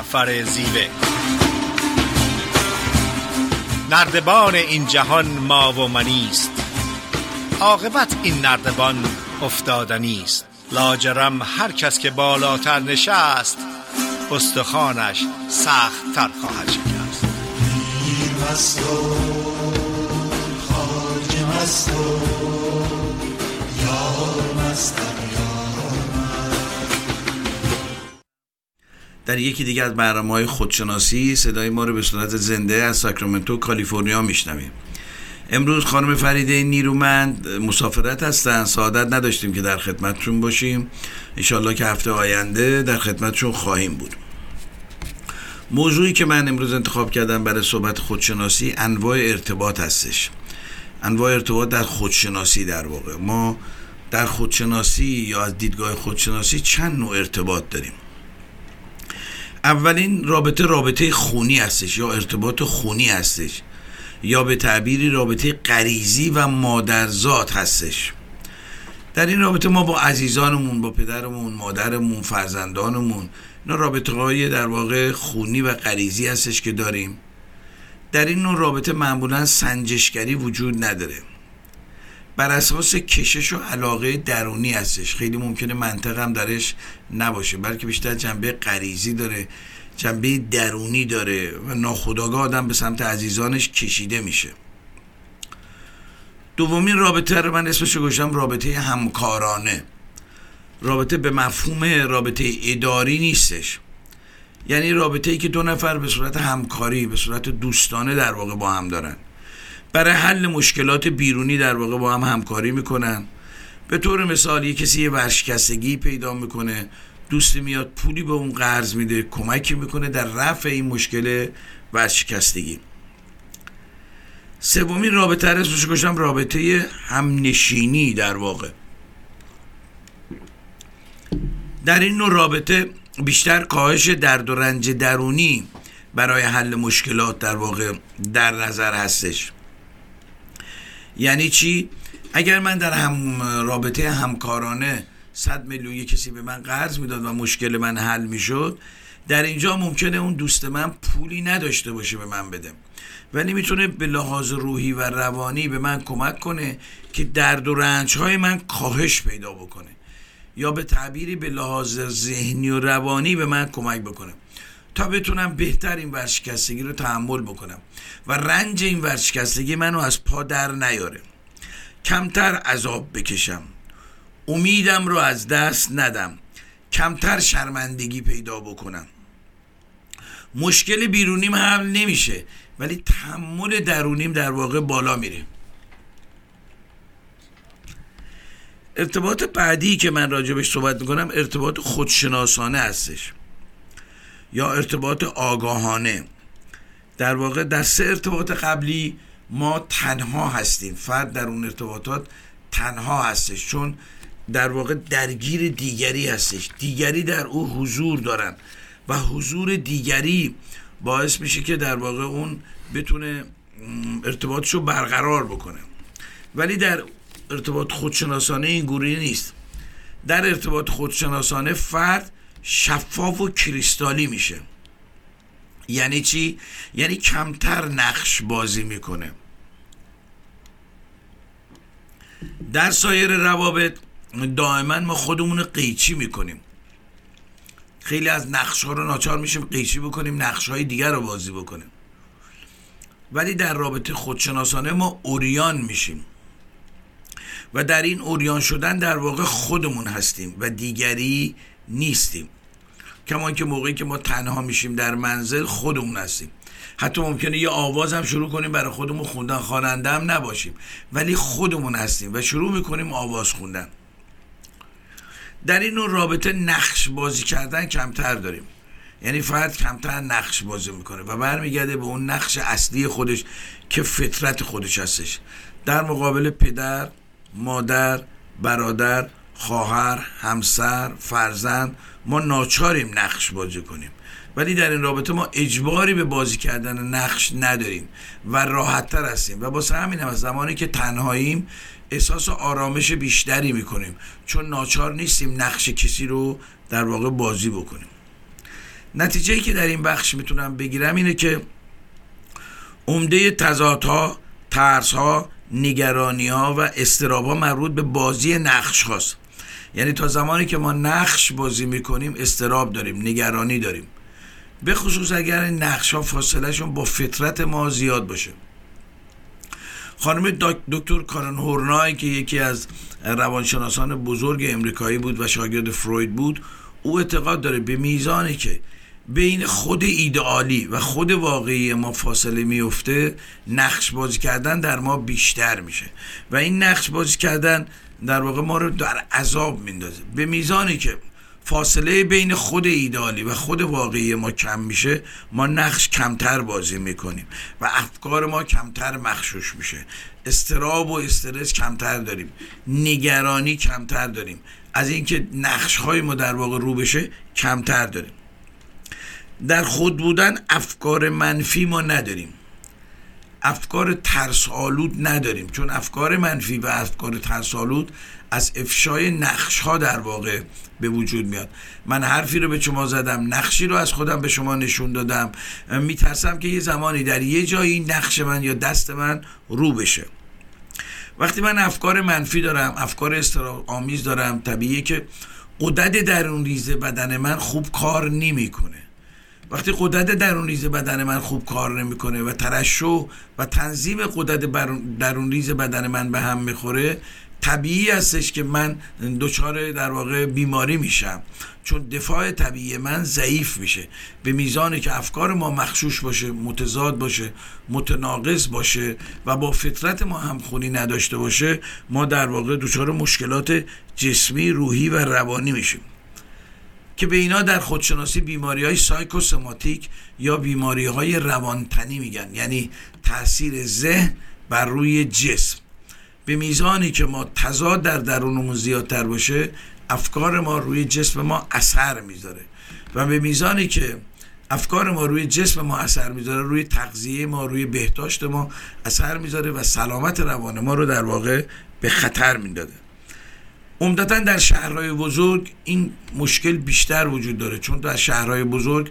جعفر زیوه. نردبان این جهان ما و منیست عاقبت این نردبان افتادنی است. لاجرم هر کس که بالاتر نشست استخوانش سخت تر خواهد شکست. مست مست و یار در یکی دیگه از برنامه های خودشناسی صدای ما رو به صورت زنده از ساکرامنتو کالیفرنیا میشنویم. امروز خانم فریده نیرومند مسافرت هستن. سعادت نداشتیم که در خدمتشون باشیم. انشالله که هفته آینده در خدمتشون خواهیم بود. موضوعی که من امروز انتخاب کردم برای صحبت خودشناسی انواع ارتباط هستش. انواع ارتباط در خودشناسی در واقع. ما در خودشناسی یا از دیدگاه خودشناسی چند نوع ارتباط داریم. اولین رابطه رابطه خونی هستش یا ارتباط خونی هستش یا به تعبیری رابطه قریزی و مادرزاد هستش. در این رابطه ما با عزیزانمون با پدرمون مادرمون فرزندانمون اینا رابطه های در واقع خونی و قریزی هستش که داریم. در این نوع رابطه معمولا سنجشگری وجود نداره. بر اساس کشش و علاقه درونی هستش. خیلی ممکنه منطق هم درش نباشه بلکه بیشتر جنبه غریزی داره جنبه درونی داره و ناخداگاه آدم به سمت عزیزانش کشیده میشه. دومین رابطه رو من اسمش گوشم رابطه همکارانه. رابطه به مفهوم رابطه اداری نیستش. یعنی رابطه ای که دو نفر به صورت همکاری به صورت دوستانه در واقع با هم دارن. برای حل مشکلات بیرونی در واقع با هم همکاری می‌کنن. به طور مثال یه کسی یه ورشکستگی پیدا می‌کنه دوستی میاد پولی به اون قرض میده کمکی می‌کنه در رفع این مشکل ورشکستگی. سومین رابطه اسمش رابطه همنشینی در واقع. در این نوع رابطه بیشتر کاهش درد و رنج درونی برای حل مشکلات در واقع در نظر هستش. یعنی چی؟ اگر من در هم رابطه همکارانه صد میلیون کسی به من قرض می‌داد و مشکل من حل می‌شد در اینجا ممکنه اون دوست من پولی نداشته باشه به من بده. ولی می‌تونه به لحاظ روحی و روانی به من کمک کنه که درد و رنج های من کاهش پیدا بکنه. یا به تعبیری به لحاظ ذهنی و روانی به من کمک بکنه. تا بتونم بهتر این ورشکستگی رو تحمل بکنم. و رنج این ورشکستگی منو از پا در نیاره. کمتر عذاب بکشم. امیدم رو از دست ندم. کمتر شرمندگی پیدا بکنم. مشکل بیرونیم حل نمیشه ولی تحمل درونیم در واقع بالا میره. ارتباط بعدی که من راجبش صحبت می‌کنم ارتباط خودشناسانه هستش. یا ارتباط آگاهانه. در واقع در سه ارتباط قبلی ما تنها هستیم. فرد در اون ارتباطات تنها هستش چون در واقع درگیر دیگری هستش. دیگری در او حضور دارن و حضور دیگری باعث میشه که در واقع اون بتونه ارتباطشو برقرار بکنه. ولی در ارتباط خودشناسانه این گونه نیست. در ارتباط خودشناسانه فرد شفاف و کریستالی میشه. یعنی چی؟ یعنی کمتر نقش بازی می‌کنه. در سایر روابط دائما ما خودمون رو قیچی می‌کنیم. خیلی از نقش ها رو ناچار میشیم قیچی بکنیم نقش های دیگر رو بازی بکنیم. ولی در رابطه خودشناسانه ما اوریان میشیم. و در این اوریان شدن در واقع خودمون هستیم و دیگری نیستیم. کمان که موقعی که ما تنها میشیم در منزل خودمون هستیم. حتی ممکنه یه آواز هم شروع کنیم برای خودمون خوندن خواننده هم نباشیم. ولی خودمون هستیم و شروع می‌کنیم آواز خوندن. در این رابطه نقش بازی کردن کمتر داریم. یعنی فرد کمتر نقش بازی می‌کنه و برمیگرده به اون نقش اصلی خودش که فطرت خودش هستش. در مقابل پدر مادر برادر خواهر همسر فرزند ما ناچاریم نقش بازی کنیم. ولی در این رابطه ما اجباری به بازی کردن نقش نداریم و راحتتر هستیم و باسه همین هم زمانی که تنهاییم احساس آرامش بیشتری می‌کنیم. چون ناچار نیستیم نقش کسی رو در واقع بازی بکنیم. نتیجه که در این بخش می‌تونم بگیرم اینه که عمده تضادها ترس ها نگرانی ها و استراب ها مربوط به بازی نقش هاست یعنی تا زمانی که ما نقش بازی می‌کنیم استراب داریم نگرانی داریم. به خصوص اگر نقش ها فاصله شون با فطرت ما زیاد باشه. خانم دکتر کارن هورنای که یکی از روانشناسان بزرگ امریکایی بود و شاگرد فروید بود او اعتقاد داره به میزانی که بین خود ایدئالی و خود واقعی ما فاصله میفته نقش بازی کردن در ما بیشتر میشه. و این نقش بازی کردن در واقع ما رو در عذاب میندازه. به میزانی که فاصله بین خود ایدالی و خود واقعی ما کم میشه ما نقش کمتر بازی می‌کنیم و افکار ما کمتر مخشوش میشه. استراب و استرس کمتر داریم. نگرانی کمتر داریم. از اینکه نقش های ما در واقع رو بشه کمتر داریم. در خود بودن افکار منفی ما نداریم. افکار ترس آلود نداریم. چون افکار منفی و افکار ترس آلود از افشای نقش ها در واقع به وجود میاد. من حرفی رو به شما زدم نقشی رو از خودم به شما نشون دادم. میترسم که یه زمانی در یه جایی نقش من یا دست من رو بشه. وقتی من افکار منفی دارم افکار استرا آمیز دارم طبیعیه که قدرت درون ریزه بدن من خوب کار نمی‌کنه. وقتی قدرت درون ریز بدن من خوب کار نمی‌کنه و ترشح و تنظیم قدرت درون ریز بدن من به هم می‌خوره طبیعی هستش که من دچار در واقع بیماری میشم. چون دفاع طبیعی من ضعیف میشه. به میزانی که افکار ما مخشوش باشه متضاد باشه متناقض باشه و با فطرت ما همخونی نداشته باشه ما در واقع دچار مشکلات جسمی روحی و روانی میشیم. که به اینا در خودشناسی بیماری های سایکوسماتیک یا بیماری های روانتنی میگن. یعنی تاثیر ذهن بر روی جسم. به میزانی که ما تضاد در درونمون زیادتر باشه افکار ما روی جسم ما اثر می‌ذاره. و به میزانی که افکار ما روی جسم ما اثر می‌ذاره روی تغذیه ما روی بهداشت ما اثر می‌ذاره و سلامت روان ما رو در واقع به خطر می‌داده عمدتا در شهرهای بزرگ این مشکل بیشتر وجود داره چون در شهرهای بزرگ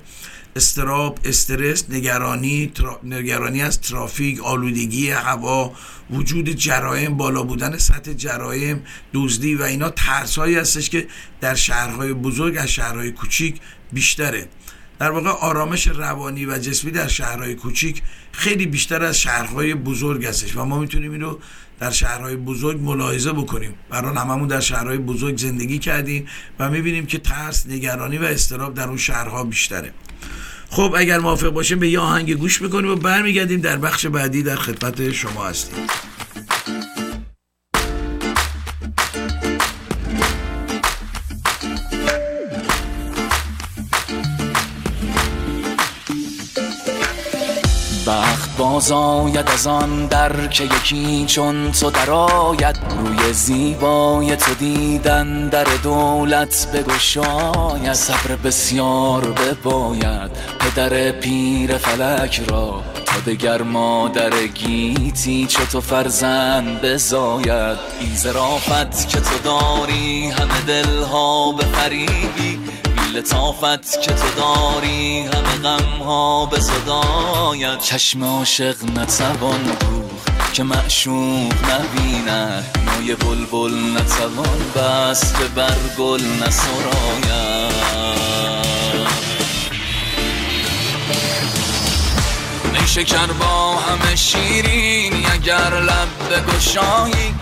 استراب استرس نگرانی نگرانی از ترافیک آلودگی هوا وجود جرایم بالا بودن سطح جرایم دزدی و اینا ترسهایی هستش که در شهرهای بزرگ از شهرهای کوچیک بیشتره. در واقع آرامش روانی و جسمی در شهرهای کوچیک خیلی بیشتر از شهرهای بزرگ هستش و ما می‌تونیم اینو در شهرهای بزرگ ملاحظه بکنیم. برای هممون در شهرهای بزرگ زندگی کردیم و می‌بینیم که ترس نگرانی و استراب در اون شهرها بیشتره. خب اگر موافق باشیم به یه آهنگ گوش می‌کنیم و برمیگردیم. در بخش بعدی در خدمت شما هستیم. بخت باز آید از آن در که یکی چون تو درآید. روی زیبای تو دیدن در دولت بگشاید. صبر بسیار بباید پدر پیر فلک را. تا دگر مادر گیتی چه تو فرزند بزاید. این زرافت که تو داری همه دلها به فریبی. لطافت که تو داری همه غم ها به صدایت. چشم عاشق نتوان دوخت که معشوق نبینه نوی بلبل نتوان بس که بر گل نسراید شکر با همه شیرین اگر لب بگشایی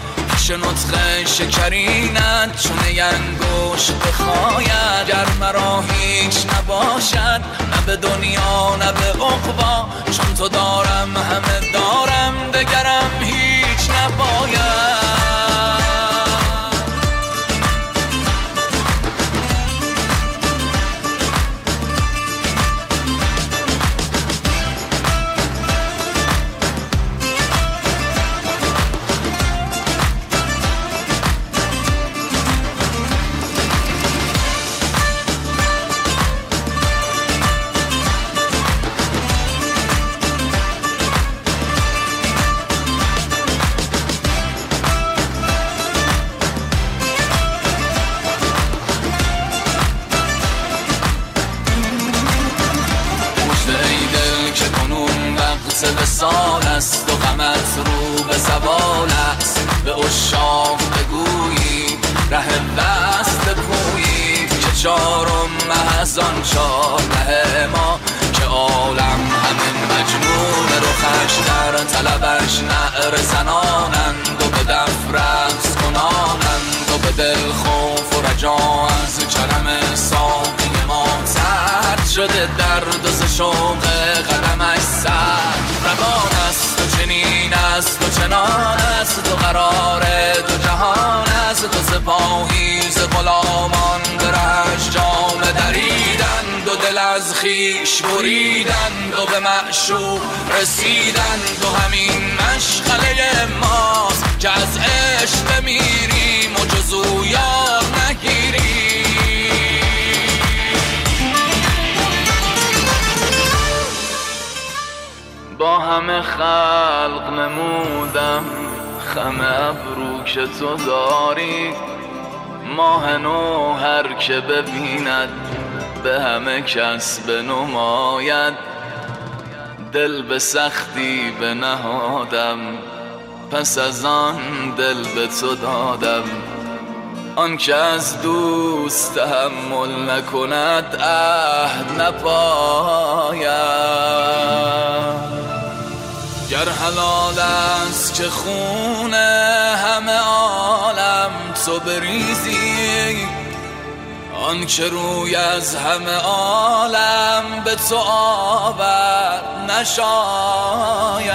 پیش نطخ شکرینت چون ینگوش بخواید. گر مرا هیچ نباشد نه به دنیا نه به عقبا. چون تو دارم همه دارم دگرم هیچ نباید. محزان چار ما که عالم همه مجنون روخش در طلبش نعر زنانند و به دف رقص کنانند و به دل خوف و رجا از چرم ساقی ما. سرد شده درد و ز شوق قدمش سر روان است و چنین است و چنان است و قرار دو جهان است و سپاهی ز غلامان برش جام دریدند و دل از خیش بریدند و به معشوق رسیدند و همین مشغله ماست که از عشق بمیریم و جزو یار نگیریم. با همه خلق نمودم خم ابرو که تو داری. ماه نو هر که ببیند به همه کس بنماید. دل به سختی بنهادم پس از آن دل به تو دادم. آن که از دوست تحمل نکند عهد نپاید. گر حلال است که خون همه تو بریزی آن که روی از همه عالم به تو آور نشاید.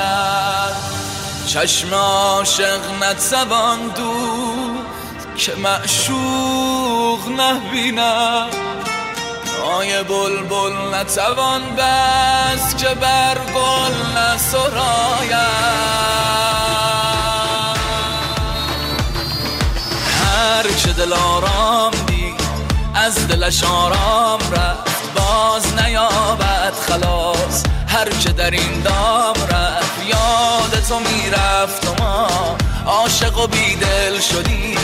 چشم عاشق نتوان دوخت که معشوق نبیند. آی بلبل نتوان بس که بر گل نسراید هر که دل آرام دید از دلش آرام رفت. باز نیابد خلاص هر که در این دام رفت. یاد تو می‌رفت و ما عاشق و بیدل شدیم.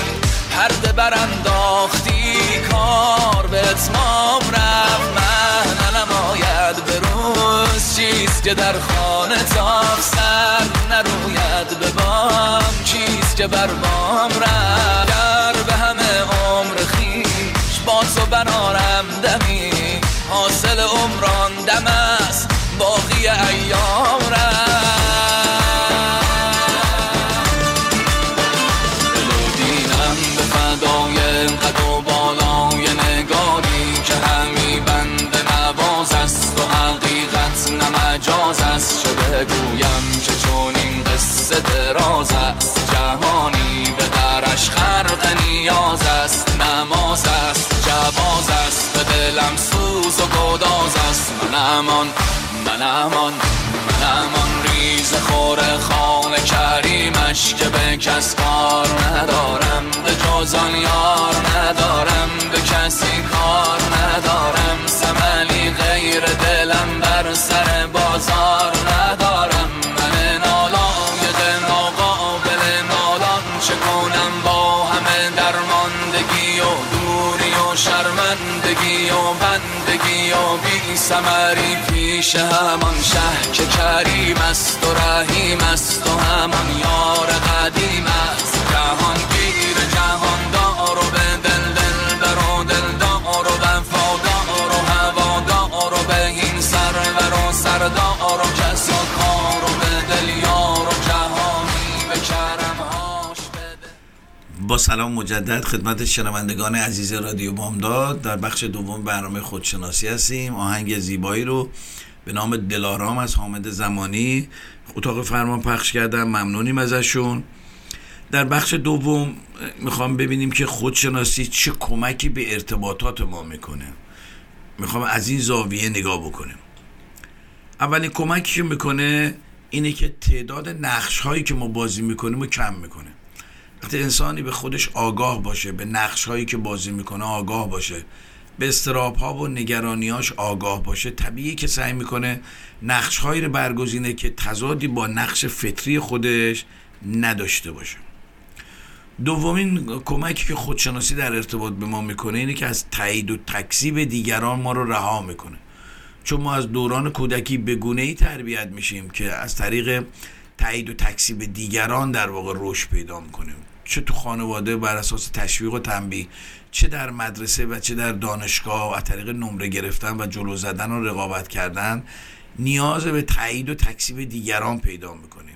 پرده برانداختی کار به اتمام رفت. من نماید به روز چیست که در خانه تاف سر نروید. به بام چیست که بر بام رفت. با تو برارم دمی. حاصل عمران دم است باقی ایام رفت دل و دینم به فدای قد و بالای نگاری که همی بند نواز است و حقیقت نمجاز است. چه بگویم که چون این قصه دراز است. جهانی به درش خرق نیاز است. دلم سوز و گداز است. من امان من امان من امان ریز خور خان کریمش که به کس کار ندارم به جزان یار ندارم به کسی کار ندارم. سملی غیر دلم بر سر بازار سمری پیش همان شه که کریم است و رحیم است و همان یار قدیم است. با سلام مجدد خدمت شنوندگان عزیز رادیو بامداد. در بخش دوم برنامه خودشناسی هستیم. آهنگ زیبایی رو به نام دلارام از حامد زمانی اتاق فرمان پخش کردم. ممنونیم ازشون. در بخش دوم می‌خوام ببینیم که خودشناسی چه کمکی به ارتباطات ما می‌کنه. می‌خوام از این زاویه نگاه بکنیم. اولین کمکی که می‌کنه اینه که تعداد نقش هایی که ما بازی می‌کنیم رو کم می‌کنه. وقتی انسانی به خودش آگاه باشه به نقش هایی که بازی می‌کنه آگاه باشه. به استراب ها و نگرانیاش آگاه باشه. طبیعی که سعی می‌کنه نقش هایی رو برگزینه که تضادی با نقش فطری خودش نداشته باشه. دومین کمکی که خودشناسی در ارتباط به ما می‌کنه اینه که از تایید و تکذیب دیگران ما رو رها می‌کنه. چون ما از دوران کودکی به گونه ای تربیت میشیم که از طریق تایید و تکسیب دیگران در واقع رشد پیدا می‌کنیم چه تو خانواده بر اساس تشویق و تنبیه چه در مدرسه و چه در دانشگاه و از طریق نمره گرفتن و جلو زدن و رقابت کردن نیاز به تایید و تکسیب دیگران پیدا می‌کنیم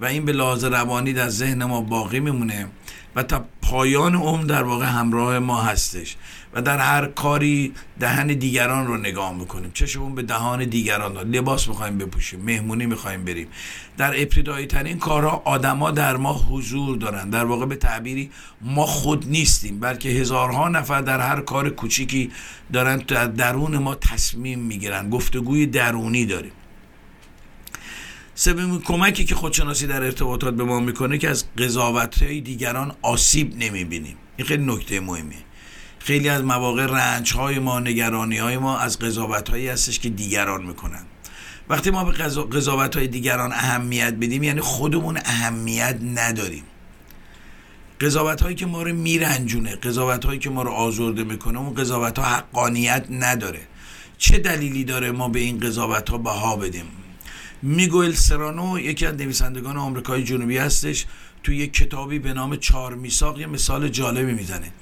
و این به لحاظ روانی در ذهن ما باقی میمونه و تا پایان عمر در واقع همراه ما هستش. و در هر کاری دهن دیگران رو نگاه می‌کنیم. چشمون به دهان دیگران دار. لباس می‌خوایم بپوشیم مهمونی می‌خوایم بریم. در ابتدایی ترین کارها آدما در ما حضور دارن. در واقع به تعبیری ما خود نیستیم بلکه هزارها نفر در هر کار کوچیکی دارن در درون ما تصمیم می‌گیرن. گفتگوی درونی داریم. سومین کمکی که خودشناسی در ارتباطات به ما می‌کنه که از قضاوت دیگران آسیب نمی‌بینیم. این خیلی نکته مهمیه. خیلی از مواقع رنج های ما نگرانی های ما از قضاوت هایی هستش که دیگران می‌کنن. وقتی ما به قضاوت های دیگران اهمیت بدیم یعنی خودمون اهمیت نداریم. قضاوت هایی که ما رو میرنجونه قضاوت هایی که ما رو آزرده می‌کنه اون قضاوت ها حقانیت نداره. چه دلیلی داره ما به این قضاوت ها بها بدیم؟ میگوئل سرانو یکی از نویسندگان آمریکای جنوبی هستش توی یک کتابی به نام چهار میساق یه مثال جالبی می‌زنه.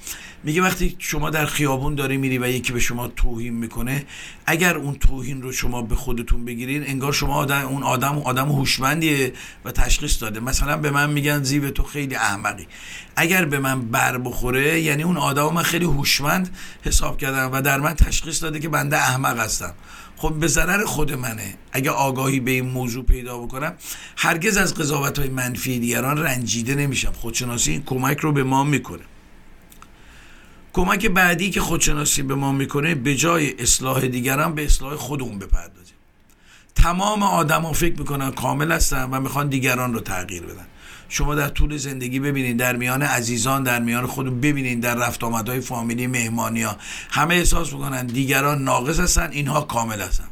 میگه وقتی شما در خیابون داری میری و یکی به شما توهین می‌کنه اگر اون توهین رو شما به خودتون بگیرین انگار شما آدم اون آدم آدم هوشمندیه و تشخیص داده. مثلا به من میگن زیو تو خیلی احمقی. اگر به من بر بخوره یعنی اون آدم من خیلی هوشمند حساب کردم و در من تشخیص داده که بنده احمق هستم. خب به ضرر خود منه. اگه آگاهی به این موضوع پیدا بکنم هرگز از قضاوت های منفی دیگران رنجیده نمیشم. خودشناسی این کمک رو به ما می‌کنه. کمک بعدی که خودشناسی به ما می‌کنه به جای اصلاح دیگران به اصلاح خودمون بپردازیم. تمام آدما فکر می‌کنن کامل هستن و می‌خوان دیگران رو تغییر بدن. شما در طول زندگی ببینید در میان عزیزان در میان خودتون ببینید در رفت آمدهای فامیلی مهمانی ها همه احساس می‌کنن دیگران ناقص هستن اینها کامل هستن.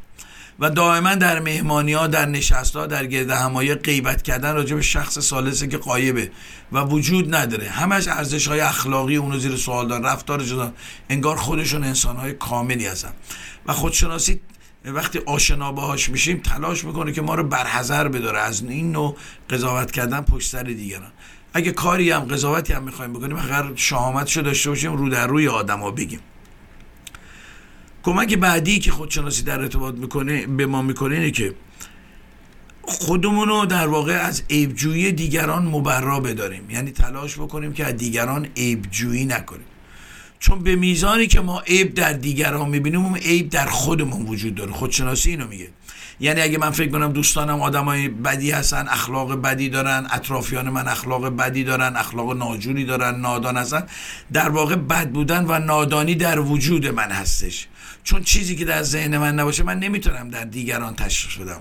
و دائما در مهمانی ها در نشست ها در گرد همایی غیبت کردن راجع به شخص سالسه که قایبه و وجود نداره. همش ارزش های اخلاقی اونو زیر سوال دارن. رفتار جدا. انگار خودشون انسان های کاملی هستن. و خودشناسی وقتی آشنا باهاش میشیم تلاش می‌کنه که ما رو برحضر بداره. از این نوع قضاوت کردن پشت سر دیگران. اگه کاری هم قضاوتی هم می‌خوایم بکنیم اگر شهامتشو داشته باشیم رو در روی آدما بگیم. کمک بعدی که خودشناسی در ارتباط می‌کنه به ما می‌کنه اینه که خودمون رو در واقع از عیبجویی دیگران مبرا بداریم. یعنی تلاش بکنیم که از دیگران عیبجویی نکنیم. چون به میزانی که ما عیب در دیگران می‌بینیم اون عیب در خودمون وجود داره. خودشناسی اینو میگه. یعنی اگه من فکر کنم دوستانم آدمای بدی هستن اخلاق بدی دارن اطرافیان من اخلاق بدی دارن اخلاق ناجوری دارن نادان هستن در واقع بد بودن و نادانی در وجود من هستش. چون چیزی که در ذهن من نباشه من نمی‌تونم در دیگران تشخیص بدم.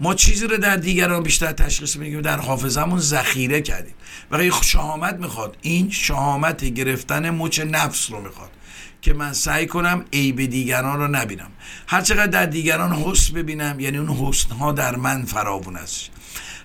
ما چیزی رو در دیگران بیشتر تشخیص میدیم در حافظمون ذخیره کردیم. و شهامت می‌خواد این شهامت گرفتن مچ نفس رو می‌خواد. که من سعی کنم عیب دیگران رو نبینم. هر چقدر در دیگران حسن ببینم یعنی اون حسن ها در من فراوون است.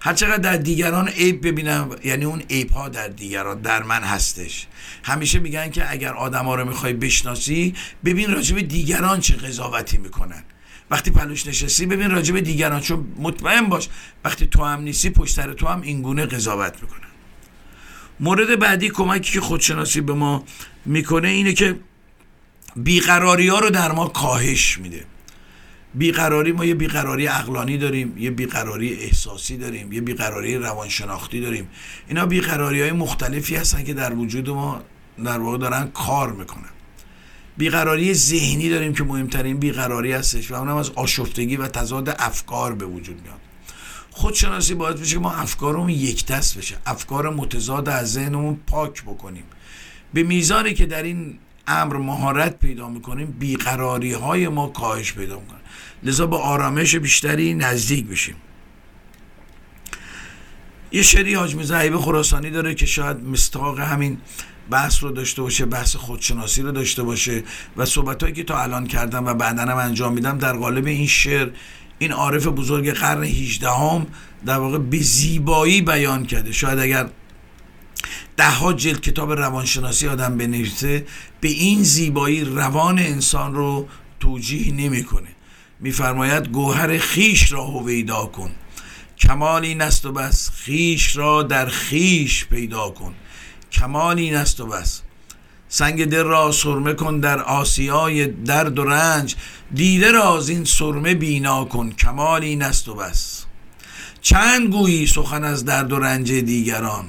هر چقدر در دیگران عیب ببینم یعنی اون عیب ها در دیگران در من هستش. همیشه میگن که اگر آدم ها رو می‌خوای بشناسی ببین راجب دیگران چه قضاوتی می‌کنن. وقتی پلوش نشستی ببین راجب دیگران چون مطمئن باش وقتی تو هم نیستی پشت تو هم اینگونه قضاوت می‌کنن. مورد بعدی کمکی که خودشناسی به ما می‌کنه اینه که بیقراری ها رو در ما کاهش میده. بیقراری ما یه بیقراری اقلانی داریم یه بیقراری احساسی داریم یه بیقراری روانشناختی داریم. اینا بیقراری های مختلفی هستن که در وجود ما در واقع دارن کار می‌کنن. بیقراری ذهنی داریم که مهمترین بیقراری هستش و اونم از آشفتگی و تضاد افکار به وجود میاد. خودشناسی باید بشه که ما افکارمون یک دست بشه. افکار متضاد از ذهنمون پاک بکنیم. به میزانی که در این امر مهارت پیدا می‌کنیم بیقراری های ما کاهش پیدا می‌کنه. لذا با آرامش بیشتری نزدیک بشیم. یه شری حاج زعیب خراسانی داره که شاید مستاق همین بحث رو داشته باشه بحث خودشناسی رو داشته باشه و صحبت که تا الان کردم و بعدا هم انجام میدم در قالب این شعر این عارف بزرگ قرن 18 هم در واقع به زیبایی بیان کرده. شاید اگر ده ها جلد کتاب روانشناسی آدم بنویسه به این زیبایی روان انسان رو توجیه نمی‌کنه. میفرماید گوهر خیش را هویدا کن کمال این است و بس خیش را در خیش پیدا کن. کمال این است و بس. سنگ دل را سرمه کن در آسیای درد و رنج دیده را از این سرمه بینا کن کمال این است و بس. چند گویی سخن از درد و رنج دیگران؟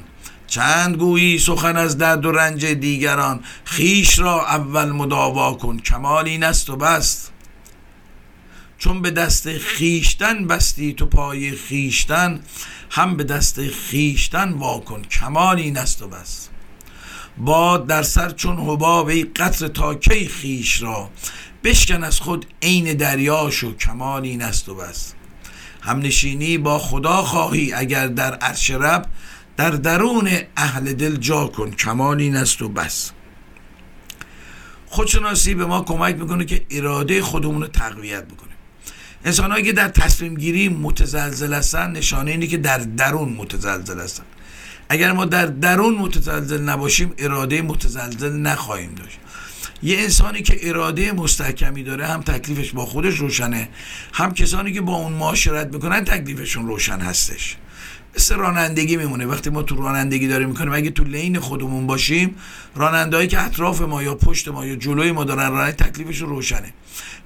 چند گویی سخن از درد و رنج دیگران خیش را اول مداوا کن کمال این است و بس. چون به دست خیشتن بستی تو پای خیشتن هم به دست خیشتن واکن کمال این است و بس. باد در سر چون حباب ای قطر تا کی خیش را؟ بشکن از خود عین دریاش و کمال این است و بس. هم نشینی با خدا خواهی اگر در عرش رب در درون اهل دل جا کن کمال این است و بس. خودشناسی به ما کمک می‌کنه که اراده خودمون رو تقویت بکنیم. انسان که در تصمیم گیری متزلزل هستن نشانه اینه که در درون متزلزل هستن. اگر ما در درون متزلزل نباشیم اراده متزلزل نخواهیم داشت. یه انسانی که اراده مستحکمی داره هم تکلیفش با خودش روشنه هم کسانی که با اون معاشرت می‌کنن تکلیفشون روشن هستش. مثل رانندگی میمونه. وقتی ما تو رانندگی داریم می‌کنیم اگه تو لین خودمون باشیم رانندهایی که اطراف ما یا پشت ما یا جلوی ما دارن رانندگی تکلیفشون روشنه.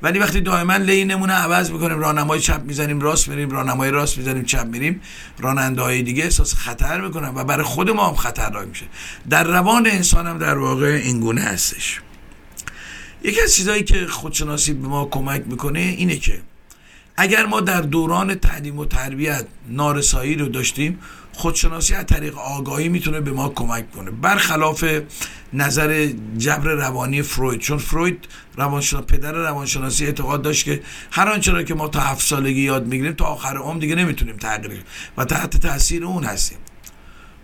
ولی وقتی دائما لینمون عوض می‌کنیم راهنمای چپ می‌زنیم راست میریم راهنمای راست می‌زنیم چپ میریم راننده های دیگه احساس خطر می‌کنن و برای خود ما هم خطرناک میشه. در روان انسان هم در واقع اینگونه هستش. یکی از چیزهایی که خودشناسی به ما کمک می‌کنه اینه که اگر ما در دوران تعلیم و تربیت نارسایی رو داشتیم خودشناسی از طریق آگاهی می‌تونه به ما کمک کنه. برخلاف نظر جبر روانی فروید چون فروید روانشناس پدر روانشناسی اعتقاد داشت که هر آنچه را که ما تا هفت سالگی یاد می‌گیریم تا آخر عمر دیگه نمی‌تونیم تغییر و تحت تاثیر اون هستیم.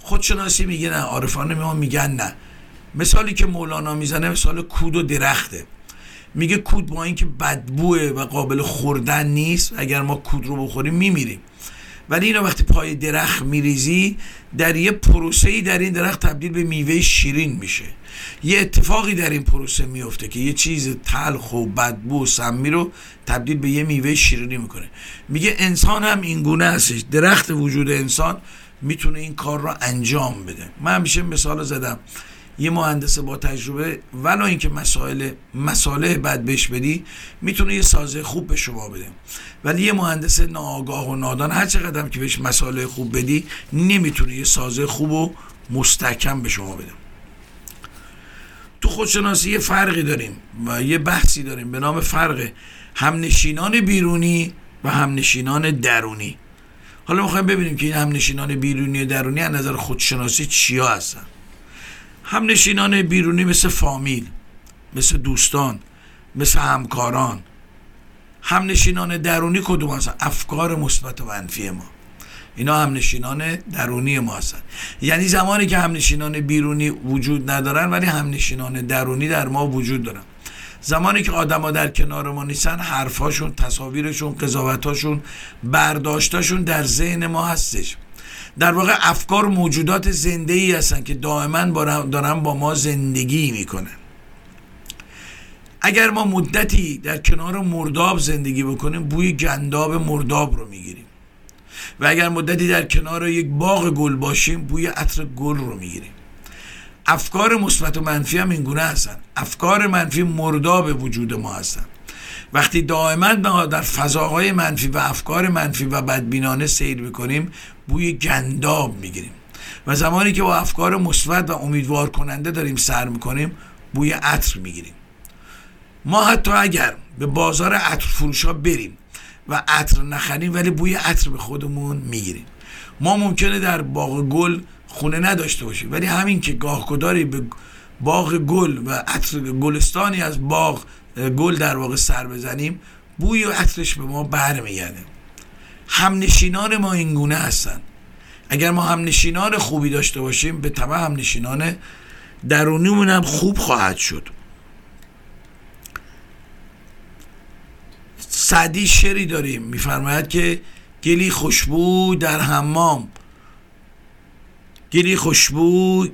خودشناسی میگه نه عارفان ما میگن نه. مثالی که مولانا می‌زنه مثال کود و درخته. میگه کود با اینکه بدبوه و قابل خوردن نیست اگر ما کود رو بخوریم میمیریم. ولی اینو وقتی پای درخت میریزی در یه پروسه ای در این درخت تبدیل به میوه شیرین میشه. یه اتفاقی در این پروسه میفته که یه چیز تلخ و بدبو و سمی رو تبدیل به یه میوه شیرینی می‌کنه. میگه انسان هم این گونه هستش درخت وجود انسان می‌تونه این کار رو انجام بده. من همیشه مثال زدم. یه مهندس با تجربه ولا اینکه مسائل مساله بد بهش بدی می‌تونه یه سازه خوب به شما بده. ولی یه مهندس ناآگاه و نادان هر چقدر که بهش مسائل خوب بدی نمی‌تونه یه سازه خوب و مستحکم به شما بده. تو خودشناسی یه فرقی داریم و یه بحثی داریم به نام فرق همنشینان بیرونی و همنشینان درونی. حالا می‌خوایم ببینیم که این همنشینان بیرونی و درونی از نظر خودشناسی چیا هستن. همنشینان بیرونی مثل فامیل مثل دوستان مثل همکاران. همنشینان درونی کدوم هستن؟ افکار مثبت و منفی ما. اینا همنشینان درونی ما هستن. یعنی زمانی که همنشینان بیرونی وجود ندارن ولی همنشینان درونی در ما وجود دارن. زمانی که آدما در کنار ما نیستن حرفاشون تصاویرشون قضاوتاشون برداشتاشون در ذهن ما هستش. در واقع افکار موجودات زنده ای هستن که دائما دارن با ما زندگی می‌کنن. اگر ما مدتی در کنار مرداب زندگی بکنیم بوی گنداب مرداب رو می‌گیریم. و اگر مدتی در کنار یک باغ گل باشیم بوی عطر گل رو می‌گیریم. افکار مثبت و منفی هم اینگونه هستن. افکار منفی مرداب وجود ما هستن. وقتی دائما در فضاهای منفی و افکار منفی و بدبینانه سیر می‌کنیم بوی گنداب می‌گیریم. و زمانی که با افکار مثبت و امیدوار کننده داریم سر می‌کنیم بوی عطر می‌گیریم. ما حتی اگر به بازار عطر فروش ها بریم و عطر نخریم ولی بوی عطر به خودمون می‌گیریم. ما ممکنه در باغ گل خونه نداشته باشیم ولی همین که گاهگداری به باغ گل و عطر گلستانی از باغ گل در واقع سر بزنیم بوی و عطرش به ما برمیگرده. همنشینان ما این گونه هستن. اگر ما همنشینان خوبی داشته باشیم به طبع همنشینان درونیمون هم خوب خواهد شد. سعدی شری داریم. میفرماید که گلی خوشبو در حمام. گلی خوشبو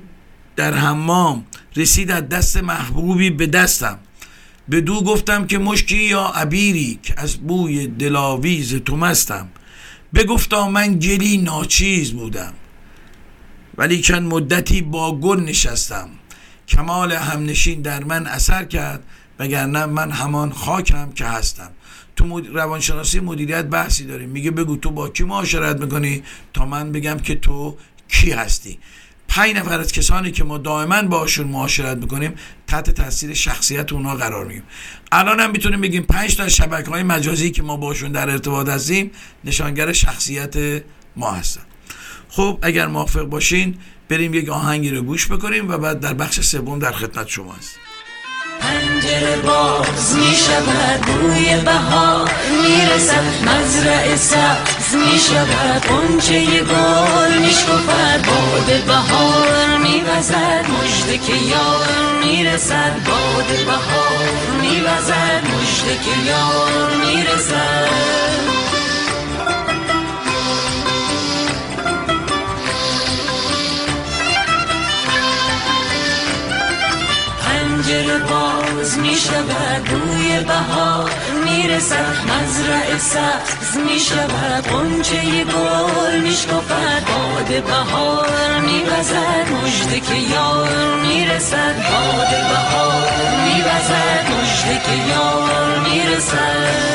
در حمام. رسید از دست محبوبی به دستم. به دو گفتم که مشکی یا عبیری که از بوی دلاویز تو مستم. بگفتا من گلی ناچیز بودم. ولی چند مدتی با گل نشستم. کمال همنشین در من اثر کرد وگرنه من همان خاکم که هستم. تو مد... روانشناسی مدیریت بحثی داریم میگه بگو تو با کی معاشرت می‌کنی؟ تا من بگم که تو کی هستی. پنج نفر از کسانی که ما دائما باشون معاشرت می‌کنیم تحت تاثیر شخصیت اونها قرار میگیم الان هم می‌تونیم بگیم پنج تا شبکه های مجازی که ما باشون در ارتباط هستیم نشانگر شخصیت ما هستن. خب اگر موافق باشین بریم یک آهنگی رو گوش بکنیم و بعد در بخش سوم در خدمت شما هست پنجره باز می شود بوی بهار می رسد مزرع سبز می شود قنچه گل می شکفد باد بهار می وزد مجده که یار می رسد باد بهار می وزد مجده که یار می رسد پنجره باز می شود بوی بهار می رسد مزرع سبز می شود قنچه گل می شکفد. باد بهار می وزد مجده که یار می رسد. باد بهار می وزد مجده که یار می رسد.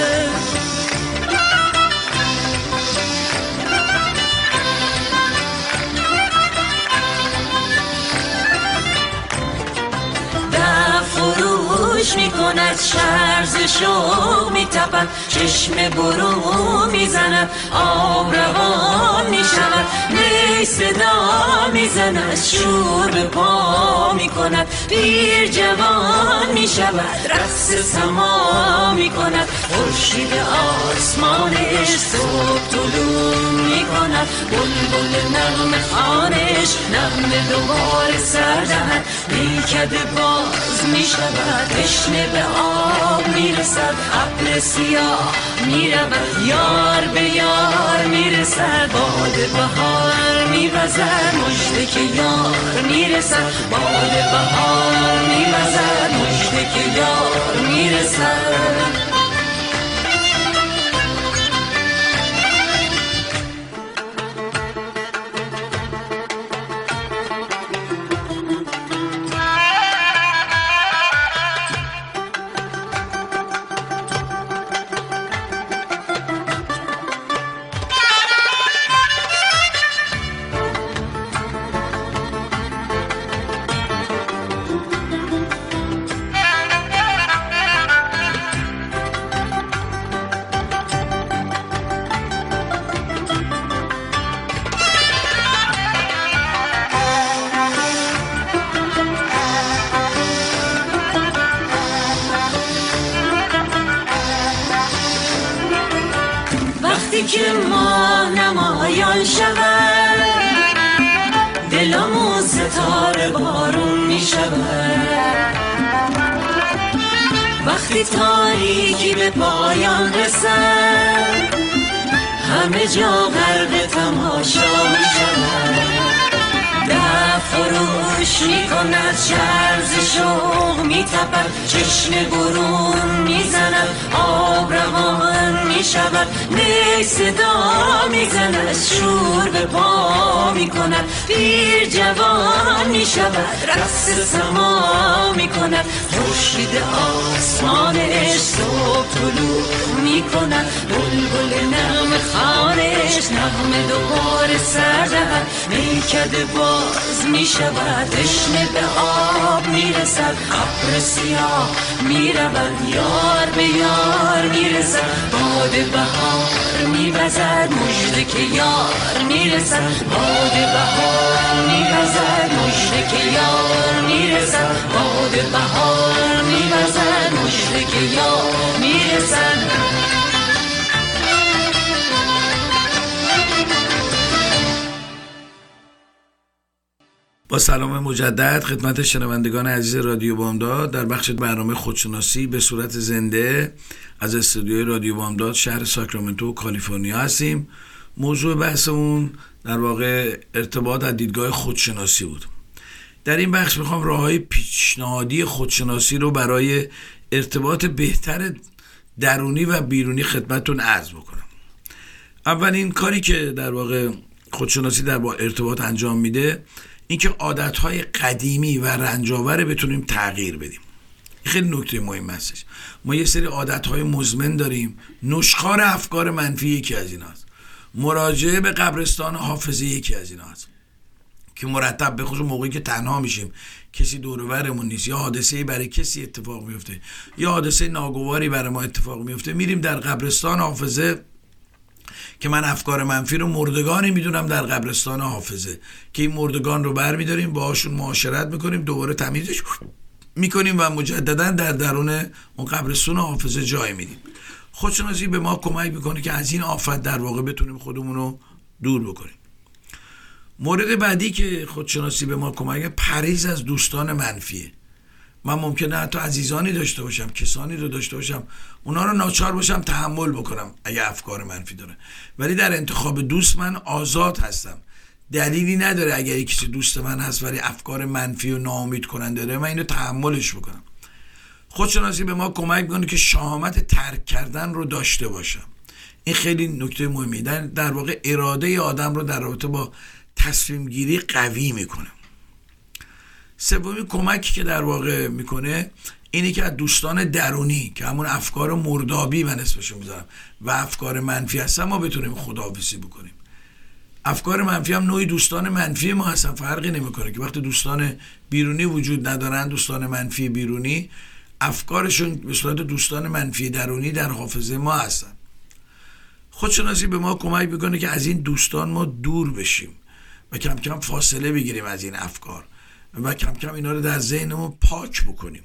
فروش می کند شرز شوق می تپد چشم برو می زند آب روان می شود نی صدا می زند شور به پا می کند پیر جوان می شود رقص سما می کند خورشید آسمانش صبح طلوع می کند بلبل نغم خانش نغم دوباره سردهد باز می شود تشنه به آب می رسد ابر سیاه می یار به یار می رسد باد بهار می وزد مجده که یار می رسد باد بهار می وزد مجده که یار می رسد که ما نمایان شود. دلمون ستاره بارون می شود. وقتی تاریکی به پایان رسد همه جا غرق تماشا می شود. فروش می کند شرز شوق می تپد چشم برون می زند آب روان می شود نی صدا می زند شور به پا می کند پیر جوان می شود رقص سما می کند خورشید آسمانش صبح طلوع می کند بلبل نغم خانش نغم دوباره سردهد میکد باز می شود تشنه به آب می رسد. ابر سیاه می رود یار به یار می رسد. باد بهار می وزد مجده که یار می رسد. باد بهار می وزد مجده که یار می رسد. باد بهار می وزد مجده که یار می رسد. با سلام مجدد خدمت شنوندگان عزیز رادیو بامداد در بخش برنامه خودشناسی به صورت زنده از استودیوی رادیو بامداد شهر ساکرامنتو کالیفرنیا هستیم. موضوع بحثمون در واقع ارتباط از دیدگاه خودشناسی بود. در این بخش می‌خوام راه های پیشنهادی خودشناسی رو برای ارتباط بهتر درونی و بیرونی خدمتتون عرض بکنم. اولین کاری که در واقع خودشناسی در با ارتباط انجام میده اینکه عادتهای قدیمی و رنجاور بتونیم تغییر بدیم. خیلی نکته مهم هستش. ما یه سری عادتهای مزمن داریم. نشخار افکار منفی یکی از این هست مراجعه به قبرستان حافظه یکی از این هست که مرتب به خصوص موقعی که تنها میشیم کسی دورورمون نیست. یا حادثه برای کسی اتفاق میفته یا حادثه ناگواری برای ما اتفاق میفته میریم در قبرستان حافظه که من افکار منفی رو مردگانی می‌دونم در قبرستان حافظه. که این مردگان رو بر میداریم باهاشون معاشرت می‌کنیم دوباره تمیزش می‌کنیم و مجددا در درون اون قبرستون حافظه جای میدیم. خودشناسی به ما کمک می‌کنه که از این آفت در واقع بتونیم خودمون رو دور بکنیم. مورد بعدی که خودشناسی به ما کمک پریز از دوستان منفیه. من ممکنه حتی عزیزانی داشته باشم کسانی رو داشته باشم اونا رو ناچار باشم تحمل بکنم اگه افکار منفی داره. ولی در انتخاب دوست من آزاد هستم. دلیلی نداره اگر کسی دوست من هست ولی افکار منفی و ناامید کننده داره من اینو تحملش بکنم. خودشناسی به ما کمک می‌کنه که شهامت ترک کردن رو داشته باشم. این خیلی نکته مهمی. در, در واقع اراده آدم رو در رابطه با تصمیم گیری قوی می‌کنه. سومی کمکی که در واقع می‌کنه اینی که از دوستان درونی که همون افکار مردابی من اسمشو می‌ذارم و افکار منفی هستن ما بتونیم خداحافظی بکنیم. افکار منفی هم نوعی دوستان منفی ما هستن فرقی نمی‌کنه که وقتی دوستان بیرونی وجود ندارن دوستان منفی بیرونی افکارشون به صورت دوستان منفی درونی در حافظه ما هستن. خودشناسی به ما کمک می‌کنه که از این دوستان ما دور بشیم و کم کم فاصله بگیریم از این افکار. و کم کم اینا رو در ذهنمون پاک بکنیم.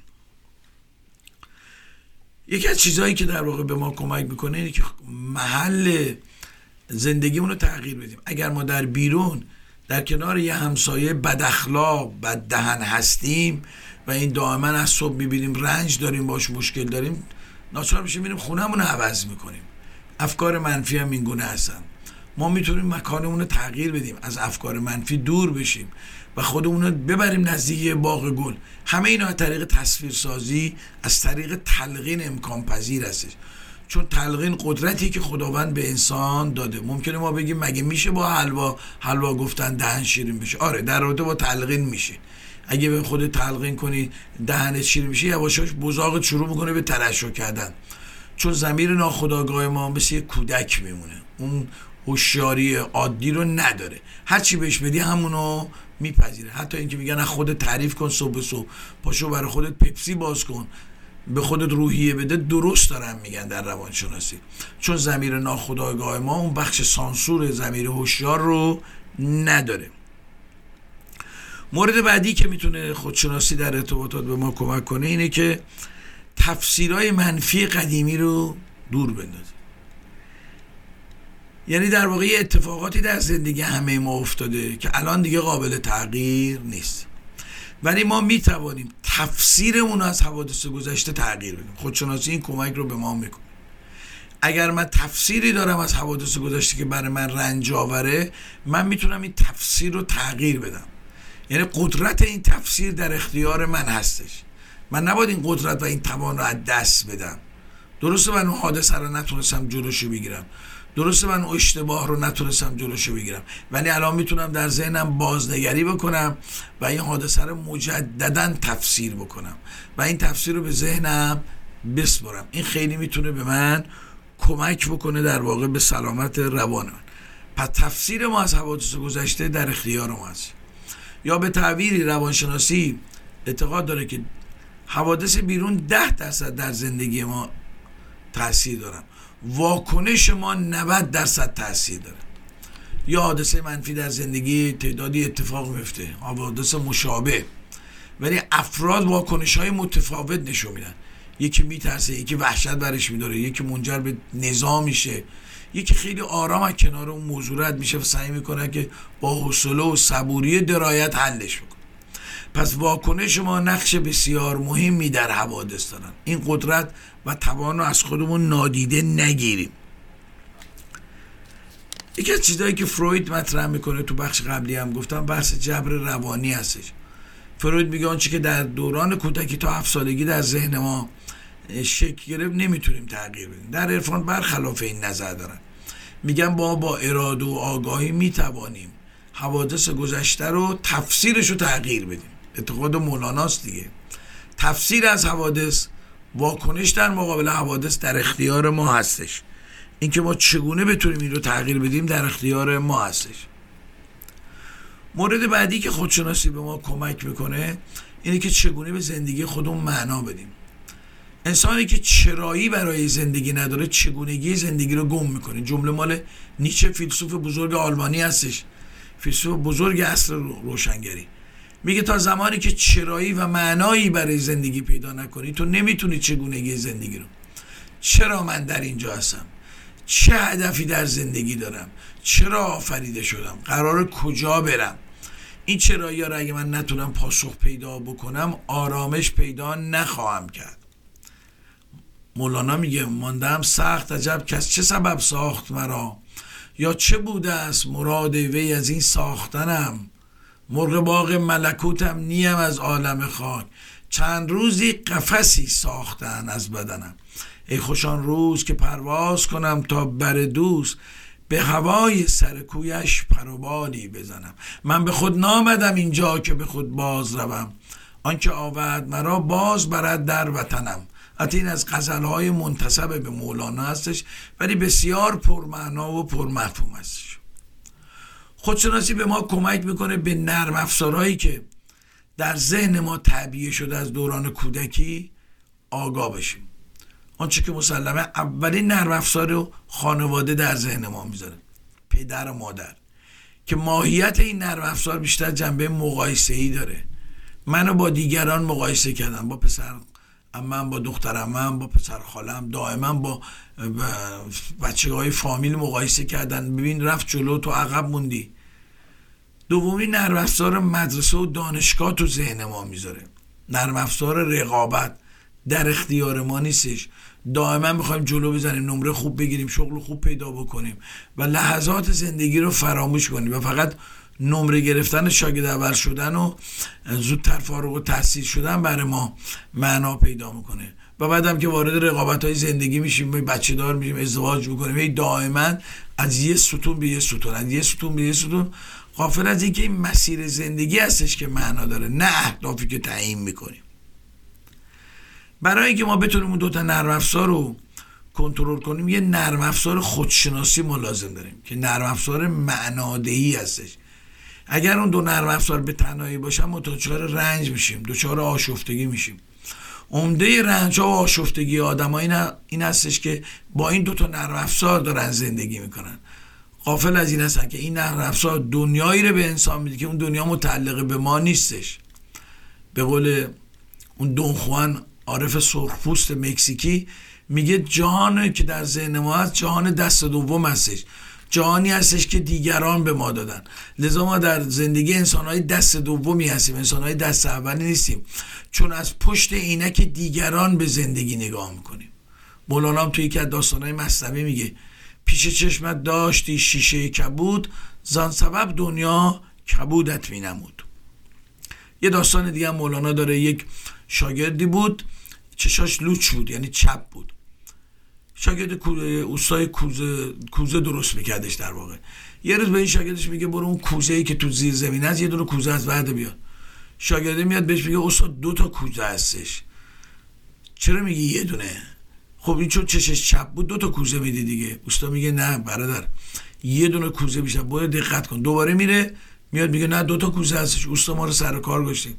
یکی از چیزهایی که در واقع به ما کمک می‌کنه اینه که محل زندگیمون رو تغییر بدیم. اگر ما در بیرون در کنار یه همسایه بد اخلاق بد دهن هستیم و این دائما از صبح می‌بینیم رنج داریم باش مشکل داریم ناچار میشه میریم خونهمون رو عوض می‌کنیم. افکار منفی هم این گونه هستن. ما می‌تونیم مکانمون رو تغییر بدیم. از افکار منفی دور بشیم. و خودمون رو ببریم نزدیک باغ گل. همه اینا از طریق تصویرسازی از طریق تلقین امکان پذیر هستش. چون تلقین قدرتی که خداوند به انسان داده. ممکنه ما بگیم مگه میشه با حلوا حلوا گفتن دهن شیرین بشه؟ آره در رابطه با تلقین میشه. اگه به خود تلقین کنی دهن شیرین میشه یواشاش بزاق شروع می‌کنه به ترشح کردن. چون زمیر ناخداگاه ما مثل یه کودک میمونه. اون هوشیاری عادی رو نداره. هر چی بهش بدی همونو میپذیره. حتی اینکه میگن خودت تعریف کن صبح صبح. پاشو برای خودت پپسی باز کن. به خودت روحیه بده. درست دارن میگن در روانشناسی. چون زمیر ناخودآگاه ما اون بخش سانسور زمیر هوشیار رو نداره. مورد بعدی که می‌تونه خودشناسی در ارتباطات به ما کمک کنه اینه که تفسیرهای منفی قدیمی رو دور بندازه. یعنی در واقع اتفاقاتی در زندگی همه ما افتاده که الان دیگه قابل تغییر نیست. ولی ما می توانیم تفسیرمون از حوادث گذشته تغییر بدیم. خودشناسی این کمک رو به ما می‌کنه. اگر من تفسیری دارم از حوادث گذشته که برای من رنج آوره من می‌تونم این تفسیر رو تغییر بدم. یعنی قدرت این تفسیر در اختیار من هستش. من نباید این قدرت و این توان رو از دست بدم. درسته من اون حادثه رو نتونستم جلوشو بگیرم. درسته من اشتباه رو نتونستم جلوشو بگیرم. ولی الان می‌تونم در ذهنم بازنگری بکنم و این حادثه رو مجددا تفسیر بکنم. و این تفسیر رو به ذهنم بسپرم این خیلی می‌تونه به من کمک بکنه در واقع به سلامت روان من. پس تفسیر ما از حوادث گذشته در اختیار ما هست. یا به تعبیری روانشناسی اعتقاد داره که حوادث بیرون ده درصد در زندگی ما تاثیر دارن. واکنش ما 90 درصد تاثیر داره. یا حادثه منفی در زندگی تعدادی اتفاق میفته. حوادث مشابه. ولی افراد واکنش های متفاوت نشون میدن. یکی میترسه یکی وحشت برش میداره یکی منجر به نظام میشه. یکی خیلی آرام از کنار اون موضوع رد میشه و سعی می‌کنه که با حوصله و صبوری درایت حلش بکنه. پس واکنش ما نقش بسیار مهمی در حوادث دارن. این قدرت و توان رو از خودمون نادیده نگیریم. یکی از چیزهایی که فروید مطرح می‌کنه تو بخش قبلی هم گفتم بحث جبر روانی هستش. فروید میگه آنچه که در دوران کودکی تا هفت سالگی در ذهن ما شکل گرفت نمی‌تونیم تغییر بدیم. در عرفان برخلاف این نظر دارن. میگن با با اراده و آگاهی می‌توانیم حوادث گذشته رو تفسیرش رو تغییر بدیم. اعتقاد مولاناست دیگه. تفسیر از حوادث واکنش در مقابل حوادث در اختیار ما هستش. اینکه ما چگونه بتونیم این رو تغییر بدیم در اختیار ما هستش. مورد بعدی که خودشناسی به ما کمک می‌کنه اینه که چگونه به زندگی خودمون معنا بدیم. انسانی که چرایی برای زندگی نداره چگونگی زندگی رو گم می‌کنه. جمله مال نیچه فیلسوف بزرگ آلمانی هستش. فیلسوف بزرگ اصر روشنگری. میگه تا زمانی که چرایی و معنایی برای زندگی پیدا نکنی تو نمی‌تونی چگونگی زندگی رو چرا من در اینجا هستم؟ چه هدفی در زندگی دارم؟ چرا آفریده شدم؟ قرار کجا برم؟ این چرایی ها رو اگه من نتونم پاسخ پیدا بکنم آرامش پیدا نخواهم کرد. مولانا میگه ماندم سخت عجب کس چه سبب ساخت مرا؟ یا چه بوده است مراد وی از این ساختنم؟ مرغ باغ ملکوتم نیم از عالم خاک. چند روزی قفسی ساختن از بدنم. ای خوشان روز که پرواز کنم تا بر دوست به هوای سر کویش پروبالی بزنم. من به خود نامدم اینجا که به خود باز روم. آنکه آورد مرا باز برد در وطنم. حتی این از غزلهای منتصب به مولانا هستش ولی بسیار پرمعنا و پرمفهوم هستش. خودشناسی به ما کمک می‌کنه به نرم افزارهایی که در ذهن ما تعبیه شده از دوران کودکی آگاه بشیم. آنچه که مسلمه اولین نرم افزار خانواده در ذهن ما می‌ذاره. پدر و مادر. که ماهیت این نرم افزار بیشتر جنبه مقایسه ای داره. منو با دیگران مقایسه کردم با پسر من با دخترم من با پسر خالم دائما با بچه های فامیل مقایسه کردن. ببین رفت جلو تو عقب موندی. دومی نرم مدرسه و دانشگاه تو ذهن ما می‌ذاره. نرم رقابت در اختیار ما نیستش. دائما می‌خوایم جلو بزنیم نمره خوب بگیریم شغل خوب پیدا بکنیم و لحظات زندگی رو فراموش کنیم. و فقط نمره گرفتن شاگرد اول شدن و زودتر فارغ و تحصیل شدن برای ما معنا پیدا می‌کنه. و بعدم که وارد رقابت های زندگی میشیم بچه دار میشیم ازدواج می‌کنیم هی دائما از یه ستون به یه ستون از یه ستون به یه ستون. غافل از اینکه این مسیر زندگی هستش که معنا داره نه اهدافی که تعیین می‌کنیم. برای اینکه ما بتونیم اون دوتا نرم افزار رو کنترل کنیم یه نرم افزار خودشناسی ما لازم داریم که نرم افزار معنادهی هستش. اگر اون دو نرم افزار به تنهایی باشن ما دچار رنج میشیم دچار آشفتگی میشیم. عمده رنج ها و آشفتگی آدم این, این هستش که با این دو تا نرم افزار دارن زندگی می‌کنن. قافل از این هستن که این نرم افزار دنیایی رو به انسان میده که اون دنیا متعلق به ما نیستش. به قول اون دون خوان عارف سرخپوست مکزیکی میگه جهان که در ذهن ما هست جهان دست دوم هستش. جهانی هستش که دیگران به ما دادن. لذا ما در زندگی انسانهای دست دومی هستیم انسانهای دست اولی نیستیم. چون از پشت عینک دیگران به زندگی نگاه می‌کنیم. مولانا هم توی یکی از داستانهای مصنوی میگه پیش چشمت داشتی شیشه کبود زان سبب دنیا کبودت مینمود یه داستان دیگه مولانا داره یک شاگردی بود چشاش لوچ بود یعنی چپ بود. شاگرد اوستای کوزه کوزه درست میکردش در واقع. یه روز به این شاگردش میگه برو اون کوزه ای که تو زیر زمین هست یه دونه کوزه از بعد بیاد شاگرده میاد بهش میگه استاد دو تا کوزه هستش. چرا میگی یه دونه؟ خب این چون چشش چپ بود دو تا کوزه میده دیگه. استاد میگه نه برادر یه دونه کوزه بیشتر. باید دقت کن. دوباره میره میاد میگه نه دو تا کوزه هستش. استاد ما رو سر کار گشتیم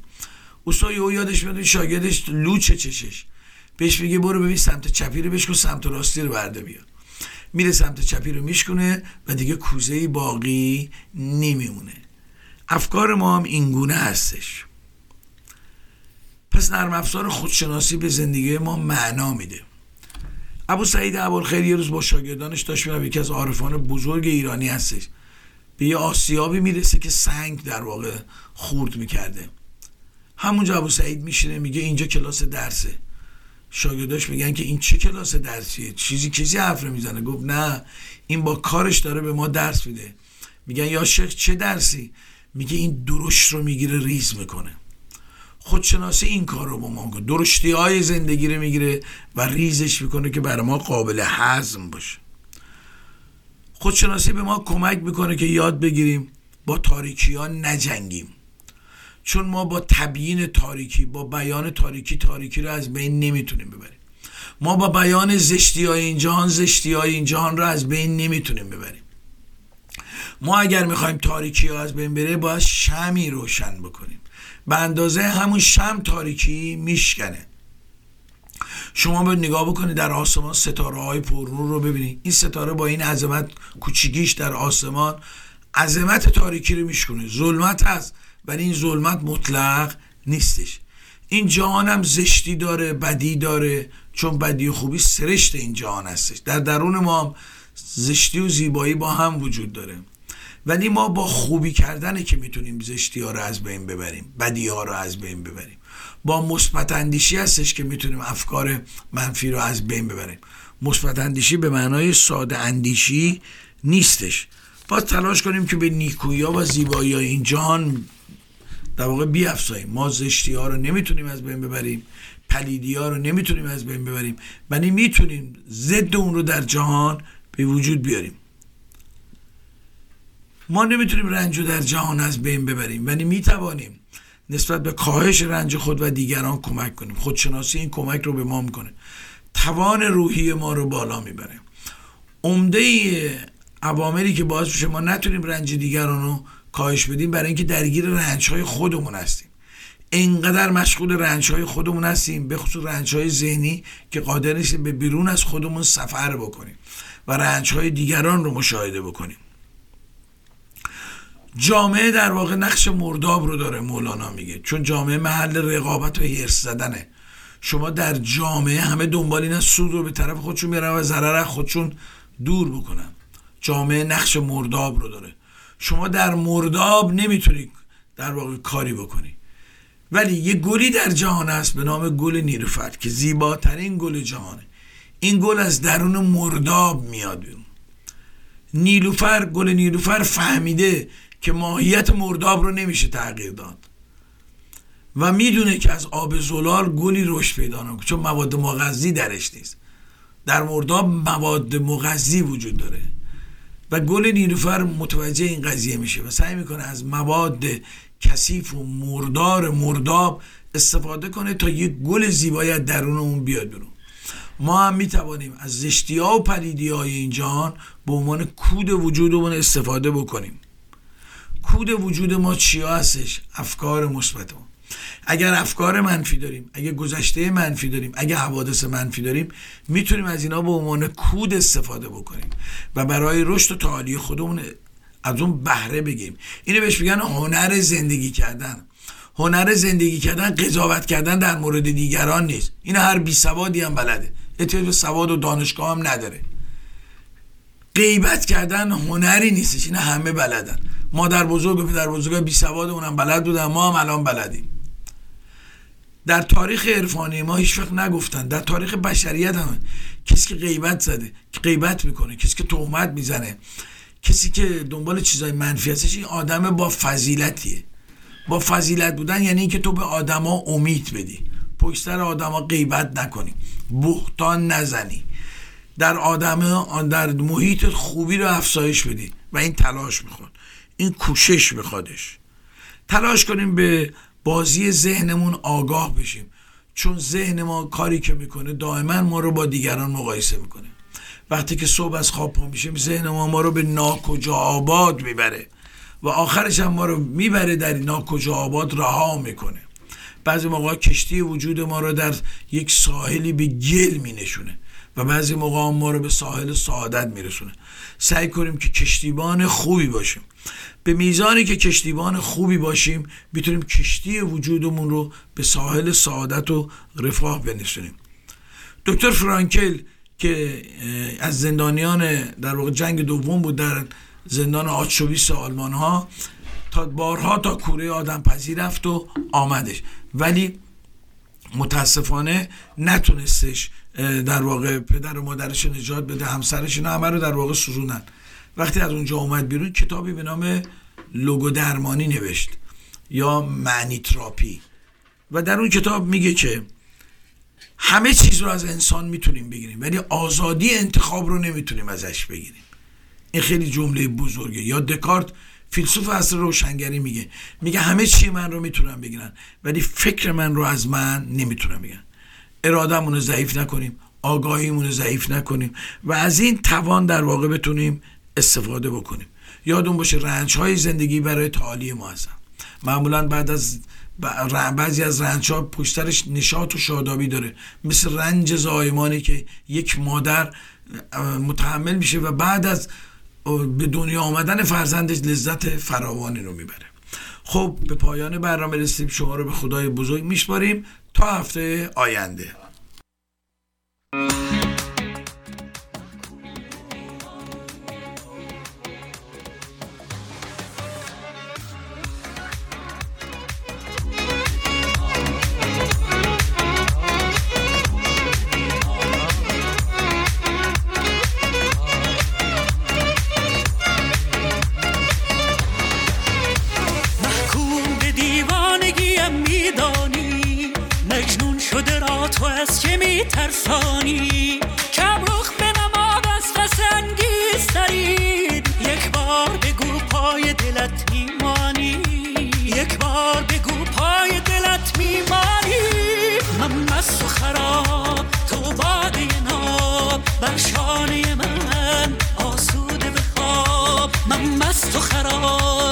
استاد یهو یادش میاد شاگردش لوچه چشش. بهش میگه برو ببین سمت چپی رو بشکن سمت راستی رو برده بیا. میره سمت چپی رو میشکنه و دیگه کوزه باقی نمیمونه. افکار ما هم اینگونه هستش. پس نرم افزار خودشناسی به زندگی ما معنا میده. ابو سعید ابوالخیر یه روز با شاگردانش داشت میرم یکی از عارفان بزرگ ایرانی هستش. به یه آسیابی می‌رسه که سنگ در واقع خورد می‌کرده. همونجا ابو سعید میشینه میگه اینجا کلاس درسه. شاگرداش میگن که این چه کلاس درسیه؟ چیزی کسی حرف می‌زنه گفت نه این با کارش داره به ما درس میده. میگن یا شیخ چه درسی؟ میگه این درشت رو می‌گیره ریز می‌کنه. خودشناسی این کار رو با ما کن درشتی های زندگی رو می‌گیره و ریزش می‌کنه که برای ما قابل هضم باشه. خودشناسی به ما کمک می‌کنه که یاد بگیریم با تاریکی ها نجنگیم. چون ما با تبیین تاریکی با بیان تاریکی تاریکی رو از بین نمی‌تونیم ببریم. ما با بیان زشتی های این جهان زشتی های این جهان رو از بین نمی‌تونیم ببریم. ما اگر می‌خوایم تاریکی ها از بین بره باید شمی روشن بکنیم. به اندازه همون شم تاریکی میشکنه. شما به نگاه بکنید در آسمان ستاره های پرنور رو ببینید. این ستاره با این عظمت کوچیکیش در آسمان عظمت تاریکی رو میشکنه ظلمت هست. ولی این ظلمت مطلق نیستش. این جهان هم زشتی داره بدی داره چون بدی و خوبی سرشت این جهان هستش. در درون ما هم زشتی و زیبایی با هم وجود داره. ولی ما با خوبی کردنه که می‌تونیم زشتی ها رو از بین ببریم بدی ها رو از بین ببریم. با مثبت اندیشی هستش که می‌تونیم افکار منفی رو از بین ببریم. مثبت اندیشی به معنای ساده اندیشی نیستش. با تلاش کنیم که به نیکویی و زیبایی این جهان در واقع بیافزاییم. ما زشتی ها رو نمی‌تونیم از بین ببریم. پلیدی ها رو نمی‌تونیم از بین ببریم. ولی می‌تونیم ضد اون رو در جهان به وجود بیاریم. ما نمی‌تونیم رنج رو در جهان از بین ببریم. ولی می‌توانیم نسبت به کاهش رنج خود و دیگران کمک کنیم. خودشناسی این کمک رو به ما می‌کنه. توان روحی ما رو بالا می‌بره. عمده عواملی که باعث میشه ما نتونیم رنج دیگران رو کاهش بدیم برای اینکه درگیر رنج های خودمون هستیم. انقدر مشغول رنج های خودمون هستیم به خصوص رنج های ذهنی که قادر نیستیم به بیرون از خودمون سفر بکنیم و رنج های دیگران رو مشاهده بکنیم. جامعه در واقع نقش مرداب رو داره مولانا میگه. چون جامعه محل رقابت و هرس زدنه. شما در جامعه همه دنبال این سود رو به طرف خودشون میرن و ضرر خودشون دور بکنن. جامعه نقش مرداب رو داره. شما در مرداب نمی‌تونی در واقع کاری بکنی. ولی یه گلی در جهان است به نام گل نیروفر که زیباترین گل جهانه. این گل از درون مرداب میاد بیرون. نیلوفر گل نیلوفر فهمیده که ماهیت مرداب رو نمیشه تغییر داد. و می‌دونه که از آب زلال گلی رشد پیدا نکنه چون مواد مغذی درش نیست. در مرداب مواد مغذی وجود داره. و گل نیلوفر متوجه این قضیه میشه و سعی می‌کنه از مواد کثیف و مردار مرداب استفاده کنه تا یک گل زیبایی درون اون بیاد برون ما هم می‌توانیم از زشتی ها و پلیدی های این جهان به عنوان کود وجودمون استفاده بکنیم. کود وجود ما چیا هستش؟ افکار مثبت ما اگر افکار منفی داریم اگر گذشته منفی داریم اگر حوادث منفی داریم می‌تونیم از اینا به عنوان کود استفاده بکنیم و برای رشد و تعالی خودمون از اون بهره بگیم اینو بهش میگن هنر زندگی کردن. هنر زندگی کردن قضاوت کردن در مورد دیگران نیست. این هر بی سوادی هم بلده. احتیاج به سواد و دانشگاه هم نداره. غیبت کردن هنری نیستش. این همه بلدن. مادر بزرگ و پدر بزرگ بی سواد اونم بلد بودن. ما هم الان بلدیم. در تاریخ عرفانی ما هیچ وقت نگفتن. در تاریخ بشریت هم کسی که غیبت زده که غیبت می‌کنه کسی که تهمت می‌زنه کسی که دنبال چیزای منفی هستش این آدم با فضیلتیه. با فضیلت بودن یعنی اینکه تو به آدما امید بدی. پشت سر آدما غیبت نکنی. بهتان نزنی. در آدم در محیط خوبی رو افزایش بدی و این تلاش می‌خواد. این کوشش میخوادش تلاش کنیم به بازی ذهنمون آگاه بشیم. چون ذهن ما کاری که می‌کنه دائما ما رو با دیگران مقایسه می‌کنه. وقتی که صبح از خواب پا میشیم ذهن ما ما رو به ناکجا آباد می‌بره و آخرش هم ما رو می‌بره در ناکجا آباد رها می‌کنه. بعضی موقع کشتی وجود ما رو در یک ساحلی به گل مینشونه و بعضی موقع ما رو به ساحل سعادت میرسونه. سعی کنیم که کشتیبان خوبی باشیم. به میزانی که کشتیبان خوبی باشیم می‌تونیم کشتی وجودمون رو به ساحل سعادت و رفاه بنشونیم دکتر فرانکل که از زندانیان در واقع جنگ دوم بود در زندان آتشویس آلمان ها تا بارها تا کوره آدم پذیر رفت و آمدش. ولی متاسفانه نتونستش در واقع پدر و مادرش نجات بده همسرش اینا همه رو در واقع سوزوندن. وقتی از اونجا اومد بیرون کتابی به نام لوگو درمانی نوشت یا معنی تراپی و در اون کتاب میگه که همه چیز رو از انسان می‌تونیم بگیریم ولی آزادی انتخاب رو نمی‌تونیم ازش بگیریم. این خیلی جمله بزرگه. یا دکارت فیلسوف اصر روشنگری میگه. میگه همه چی من رو می‌تونم بگیرن ولی فکر من رو از من نمی‌تونم بگیرن. ارادمون رو ضعیف نکنیم آگاهیمون رو ضعیف نکنیم و از این توان در واقع بتونیم استفاده بکنیم. یادون باشه رنج های زندگی برای تعالی ما هستن. معمولا بعد از بعضی از رنج ها پشترش نشاط و شادابی داره. مثل رنج زایمانی که یک مادر متحمل میشه و بعد از به دنیا آمدن فرزندش لذت فراوانی رو می‌بره. خب به پایان برنامه رسیدیم. شما رو به خدای بزرگ میشماریم. تا هفته آینده. از که میترسانی؟ کم رخ به نماد از پس انگیزترین یک بار بگو پای دلت میمانی. یک بار بگو پای دلت میمانی. من مست و خراب تو باده ناب. بر شانه من آسوده بخواب من مست و خراب.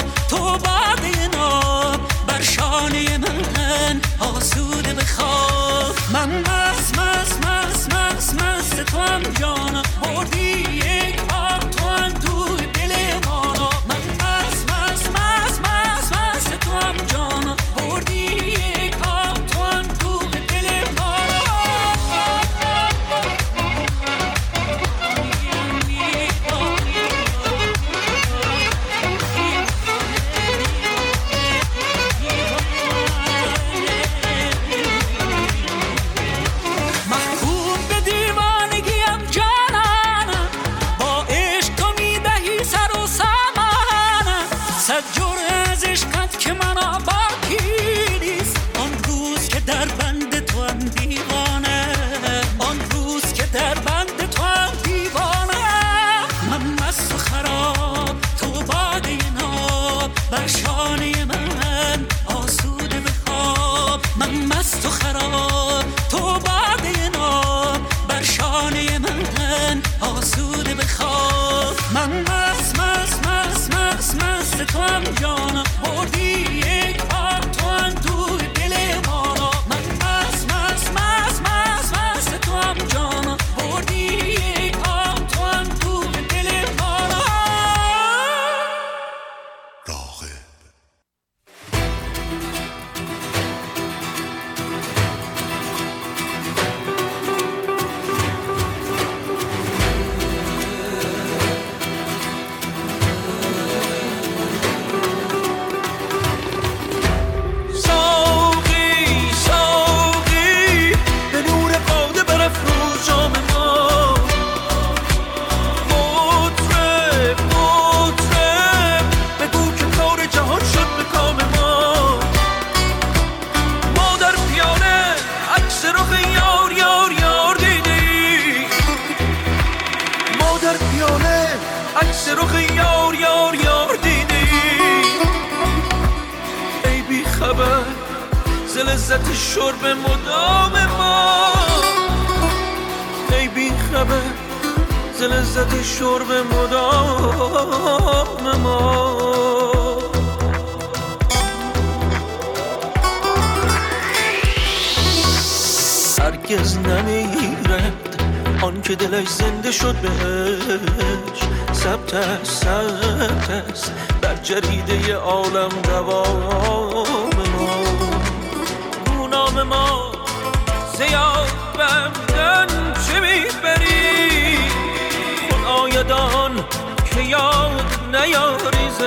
نیاری ز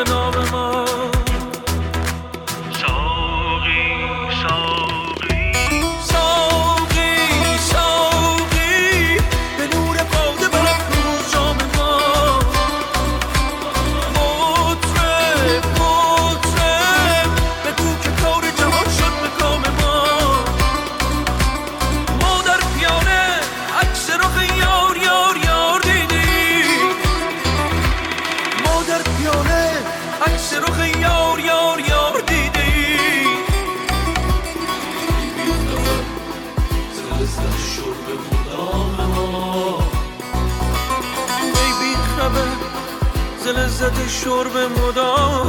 شرب مدام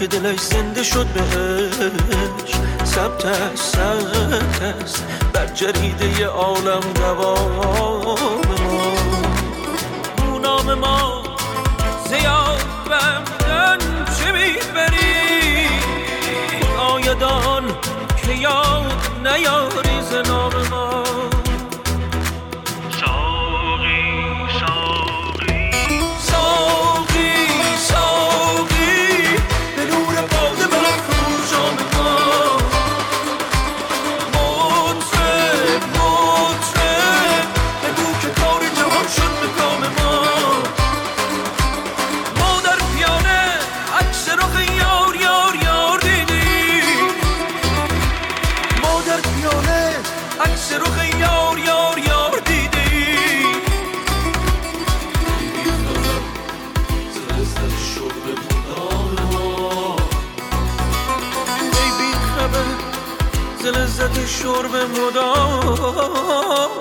که دلش زنده شد بهش. ثبت است ثبت است. بر جریده عالم دوام. ما نام ما زیاد بمدن چه می‌بری؟ آیدان که یاد نیاری ز نام ما. شرب مدام